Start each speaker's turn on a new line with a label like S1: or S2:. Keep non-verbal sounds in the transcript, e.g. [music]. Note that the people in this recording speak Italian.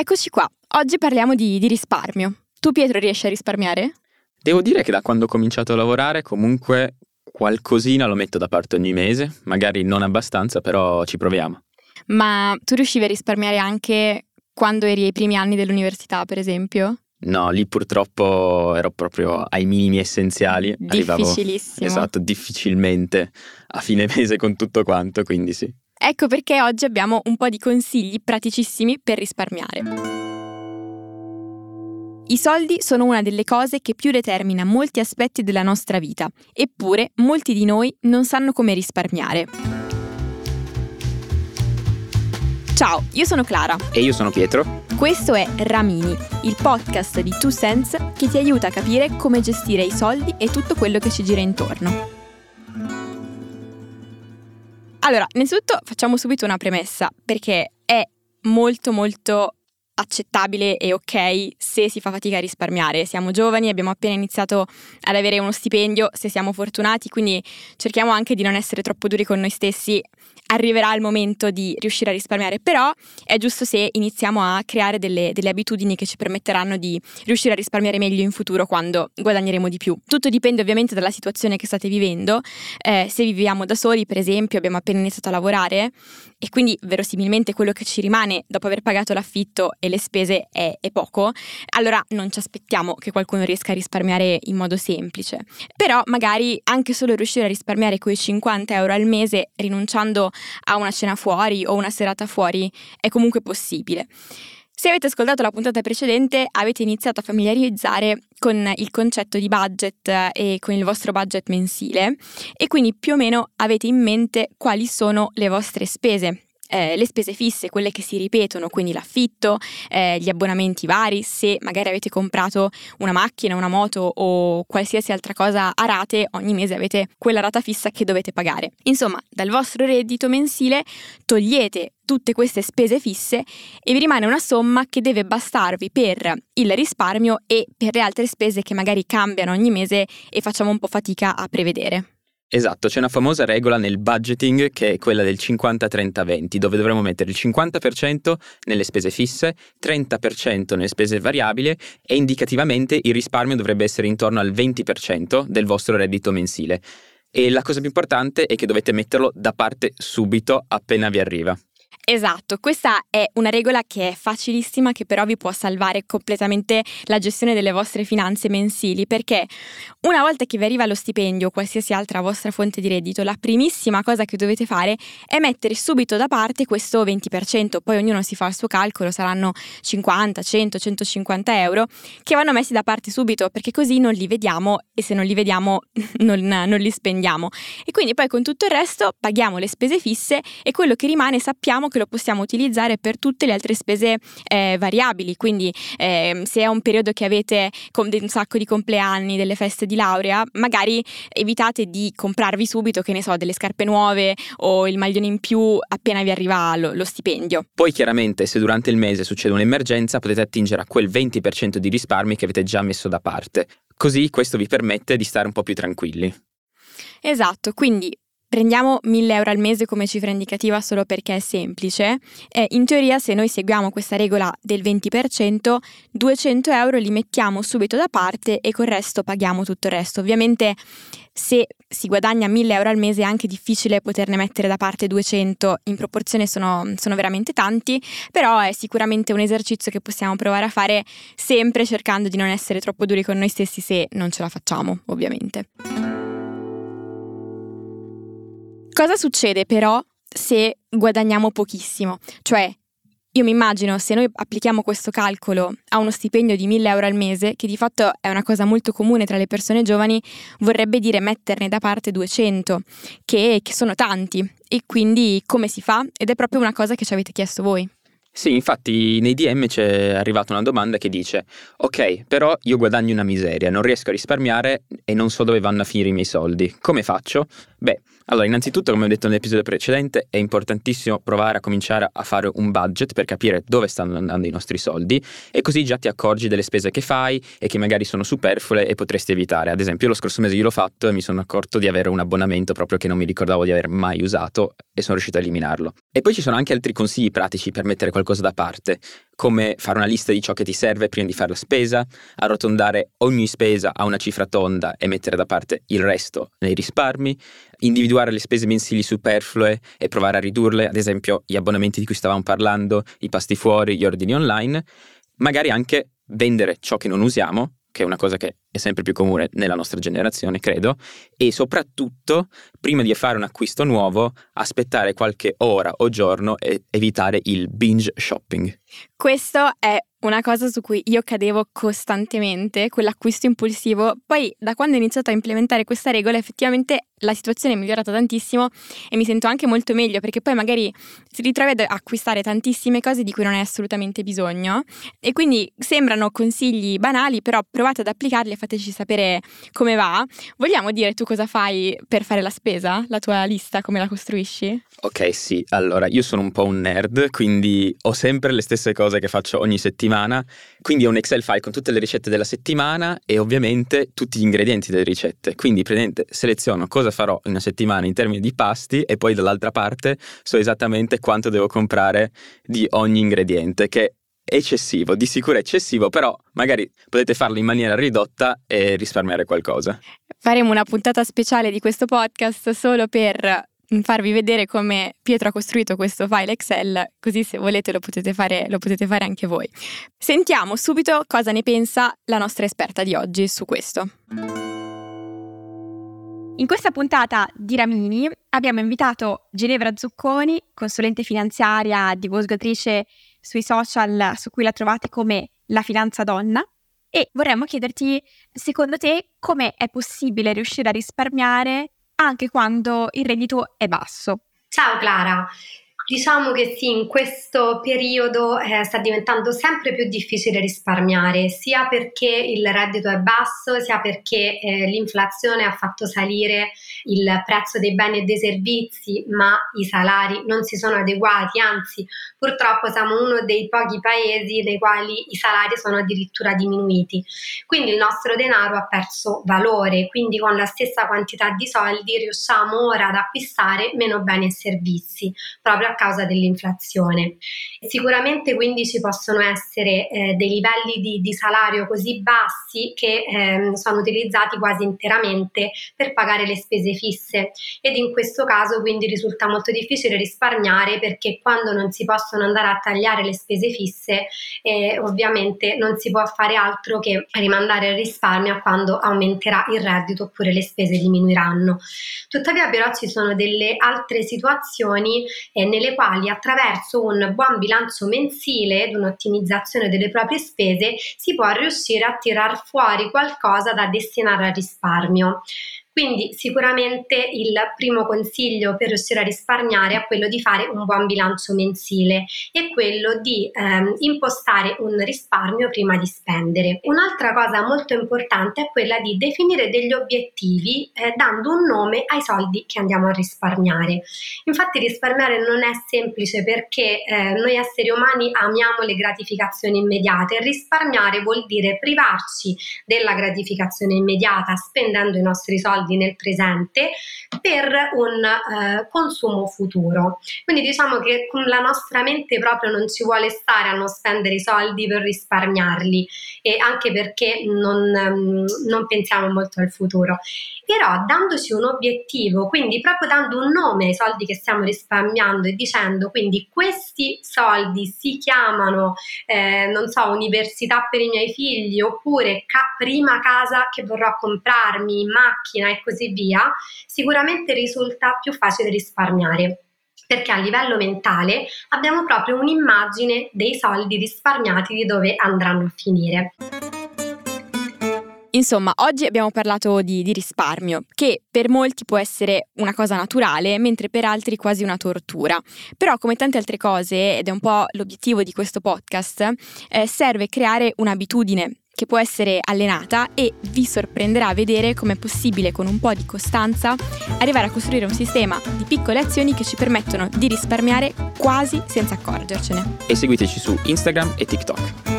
S1: Eccoci qua, oggi parliamo di, di risparmio. Tu Pietro riesci a risparmiare?
S2: Devo dire che da quando ho cominciato a lavorare comunque qualcosina lo metto da parte ogni mese, magari non abbastanza, però ci proviamo.
S1: Ma tu riuscivi a risparmiare anche quando eri ai primi anni dell'università, per esempio?
S2: No, lì purtroppo ero proprio ai minimi essenziali.
S1: Difficilissimo.
S2: Arrivavo, esatto, difficilmente a fine [laughs] mese con tutto quanto, quindi sì.
S1: Ecco perché oggi abbiamo un po' di consigli praticissimi per risparmiare. I soldi sono una delle cose che più determina molti aspetti della nostra vita, eppure molti di noi non sanno come risparmiare. Ciao, io sono Clara.
S2: E io sono Pietro.
S1: Questo è Ramini, il podcast di Two Sense che ti aiuta a capire come gestire i soldi e tutto quello che ci gira intorno. Allora, innanzitutto facciamo subito una premessa, perché è molto molto accettabile e ok se si fa fatica a risparmiare. Siamo giovani, abbiamo appena iniziato ad avere uno stipendio, se siamo fortunati, quindi cerchiamo anche di non essere troppo duri con noi stessi arriverà il momento di riuscire a risparmiare, però è giusto se iniziamo a creare delle, delle, abitudini che ci permetteranno di riuscire a risparmiare meglio in futuro quando guadagneremo di più. Tutto dipende ovviamente dalla situazione che state vivendo, eh, se viviamo da soli per esempio abbiamo appena iniziato a lavorare e quindi verosimilmente quello che ci rimane dopo aver pagato l'affitto e le spese è, è poco, allora non ci aspettiamo che qualcuno riesca a risparmiare in modo semplice. Però magari anche solo riuscire a risparmiare quei 50 euro al mese rinunciando a una cena fuori o una serata fuori è comunque possibile. Se avete ascoltato la puntata precedente avete iniziato a familiarizzare con il concetto di budget e con il vostro budget mensile e quindi più o meno avete in mente quali sono le vostre spese eh, le spese fisse, quelle che si ripetono, quindi l'affitto, eh, gli abbonamenti vari, se magari avete comprato una macchina, una moto o qualsiasi altra cosa a rate, ogni mese avete quella rata fissa che dovete pagare. Insomma, dal vostro reddito mensile togliete tutte queste spese fisse e vi rimane una somma che deve bastarvi per il risparmio e per le altre spese che magari cambiano ogni mese e facciamo un po' fatica a prevedere.
S2: Esatto, c'è una famosa regola nel budgeting che è quella del 50-30-20, dove dovremmo mettere il 50% nelle spese fisse, 30% nelle spese variabili e indicativamente il risparmio dovrebbe essere intorno al 20% del vostro reddito mensile. E la cosa più importante è che dovete metterlo da parte subito appena vi arriva.
S1: Esatto, questa è una regola che è facilissima che però vi può salvare completamente la gestione delle vostre finanze mensili perché una volta che vi arriva lo stipendio o qualsiasi altra vostra fonte di reddito, la primissima cosa che dovete fare è mettere subito da parte questo 20%, poi ognuno si fa il suo calcolo, saranno 50, 100, 150 euro che vanno messi da parte subito perché così non li vediamo e se non li vediamo [laughs] non, non li spendiamo. E quindi poi con tutto il resto paghiamo le spese fisse e quello che rimane sappiamo che che lo possiamo utilizzare per tutte le altre spese eh, variabili, quindi eh, se è un periodo che avete con un sacco di compleanni, delle feste di laurea, magari evitate di comprarvi subito, che ne so, delle scarpe nuove o il maglione in più appena vi arriva lo, lo stipendio.
S2: Poi chiaramente se durante il mese succede un'emergenza potete attingere a quel 20% di risparmi che avete già messo da parte. Così questo vi permette di stare un po' più tranquilli.
S1: Esatto, quindi Prendiamo 1000 euro al mese come cifra indicativa solo perché è semplice. Eh, in teoria, se noi seguiamo questa regola del 20%, 200 euro li mettiamo subito da parte e col resto paghiamo tutto il resto. Ovviamente, se si guadagna 1000 euro al mese è anche difficile poterne mettere da parte 200, in proporzione sono, sono veramente tanti, però è sicuramente un esercizio che possiamo provare a fare sempre cercando di non essere troppo duri con noi stessi se non ce la facciamo, ovviamente. Cosa succede però se guadagniamo pochissimo? Cioè, io mi immagino se noi applichiamo questo calcolo a uno stipendio di 1000 euro al mese, che di fatto è una cosa molto comune tra le persone giovani, vorrebbe dire metterne da parte 200, che, che sono tanti. E quindi come si fa? Ed è proprio una cosa che ci avete chiesto voi.
S2: Sì, infatti nei DM c'è arrivata una domanda che dice ok, però io guadagno una miseria, non riesco a risparmiare e non so dove vanno a finire i miei soldi. Come faccio? Beh, allora, innanzitutto, come ho detto nell'episodio precedente, è importantissimo provare a cominciare a fare un budget per capire dove stanno andando i nostri soldi e così già ti accorgi delle spese che fai e che magari sono superflue e potresti evitare. Ad esempio, lo scorso mese io l'ho fatto e mi sono accorto di avere un abbonamento proprio che non mi ricordavo di aver mai usato e sono riuscito a eliminarlo. E poi ci sono anche altri consigli pratici per mettere qualcosa da parte come fare una lista di ciò che ti serve prima di fare la spesa, arrotondare ogni spesa a una cifra tonda e mettere da parte il resto nei risparmi, individuare le spese mensili superflue e provare a ridurle, ad esempio gli abbonamenti di cui stavamo parlando, i pasti fuori, gli ordini online, magari anche vendere ciò che non usiamo che è una cosa che è sempre più comune nella nostra generazione, credo, e soprattutto, prima di fare un acquisto nuovo, aspettare qualche ora o giorno e evitare il binge shopping.
S1: Questo è una cosa su cui io cadevo costantemente, quell'acquisto impulsivo. Poi, da quando ho iniziato a implementare questa regola, effettivamente la situazione è migliorata tantissimo e mi sento anche molto meglio perché poi magari si ritrovi ad acquistare tantissime cose di cui non hai assolutamente bisogno e quindi sembrano consigli banali, però provate ad applicarli e fateci sapere come va. Vogliamo dire tu cosa fai per fare la spesa? La tua lista, come la costruisci?
S2: Ok, sì, allora io sono un po' un nerd, quindi ho sempre le stesse cose che faccio ogni settimana, quindi ho un Excel file con tutte le ricette della settimana e ovviamente tutti gli ingredienti delle ricette, quindi seleziono cosa farò in una settimana in termini di pasti e poi dall'altra parte so esattamente quanto devo comprare di ogni ingrediente, che è eccessivo, di sicuro eccessivo, però magari potete farlo in maniera ridotta e risparmiare qualcosa.
S1: Faremo una puntata speciale di questo podcast solo per farvi vedere come Pietro ha costruito questo file Excel, così se volete lo potete, fare, lo potete fare anche voi. Sentiamo subito cosa ne pensa la nostra esperta di oggi su questo.
S3: In questa puntata di Ramini abbiamo invitato Ginevra Zucconi, consulente finanziaria, divulgatrice sui social su cui la trovate come La Finanza Donna e vorremmo chiederti, secondo te, come è possibile riuscire a risparmiare anche quando il reddito è basso.
S4: Ciao Clara, Diciamo che sì, in questo periodo eh, sta diventando sempre più difficile risparmiare, sia perché il reddito è basso, sia perché eh, l'inflazione ha fatto salire il prezzo dei beni e dei servizi, ma i salari non si sono adeguati, anzi purtroppo siamo uno dei pochi paesi nei quali i salari sono addirittura diminuiti. Quindi il nostro denaro ha perso valore, quindi con la stessa quantità di soldi riusciamo ora ad acquistare meno beni e servizi, proprio a causa dell'inflazione. Sicuramente quindi ci possono essere eh, dei livelli di, di, salario così bassi che eh, sono utilizzati quasi interamente per pagare le spese fisse ed in questo caso quindi risulta molto difficile risparmiare perché quando non si possono andare a tagliare le spese fisse eh, ovviamente non si può fare altro che rimandare il risparmio a quando aumenterà il reddito oppure le spese diminuiranno. Tuttavia però ci sono delle altre situazioni eh, nelle nelle quali attraverso un buon bilancio mensile ed un'ottimizzazione delle proprie spese si può riuscire a tirar fuori qualcosa da destinare al risparmio. Quindi sicuramente il primo consiglio per riuscire a risparmiare è quello di fare un buon bilancio mensile e quello di ehm, impostare un risparmio prima di spendere. Un'altra cosa molto importante è quella di definire degli obiettivi eh, dando un nome ai soldi che andiamo a risparmiare. Infatti risparmiare non è semplice perché eh, noi esseri umani amiamo le gratificazioni immediate risparmiare vuol dire privarci della gratificazione immediata spendendo i nostri soldi soldi nel presente per un eh, consumo futuro. Quindi diciamo che con la nostra mente proprio non ci vuole stare a non spendere i soldi per risparmiarli e anche perché non, um, non pensiamo molto al futuro. Però dandoci un obiettivo, quindi proprio dando un nome ai soldi che stiamo risparmiando e dicendo quindi questi soldi si chiamano, eh, non so, università per i miei figli oppure ca- prima casa che vorrò comprarmi, macchina e così via, sicuramente risulta più facile risparmiare perché a livello mentale abbiamo proprio un'immagine dei soldi risparmiati di dove andranno a finire.
S1: Insomma, oggi abbiamo parlato di, di, risparmio, che per molti può essere una cosa naturale, mentre per altri quasi una tortura. Però, come tante altre cose, ed è un po' l'obiettivo di questo podcast, eh, serve creare un'abitudine che può essere allenata e vi sorprenderà vedere come è possibile con un po' di costanza arrivare a costruire un sistema di piccole azioni che ci permettono di risparmiare quasi senza accorgercene.
S2: E seguiteci su Instagram e TikTok.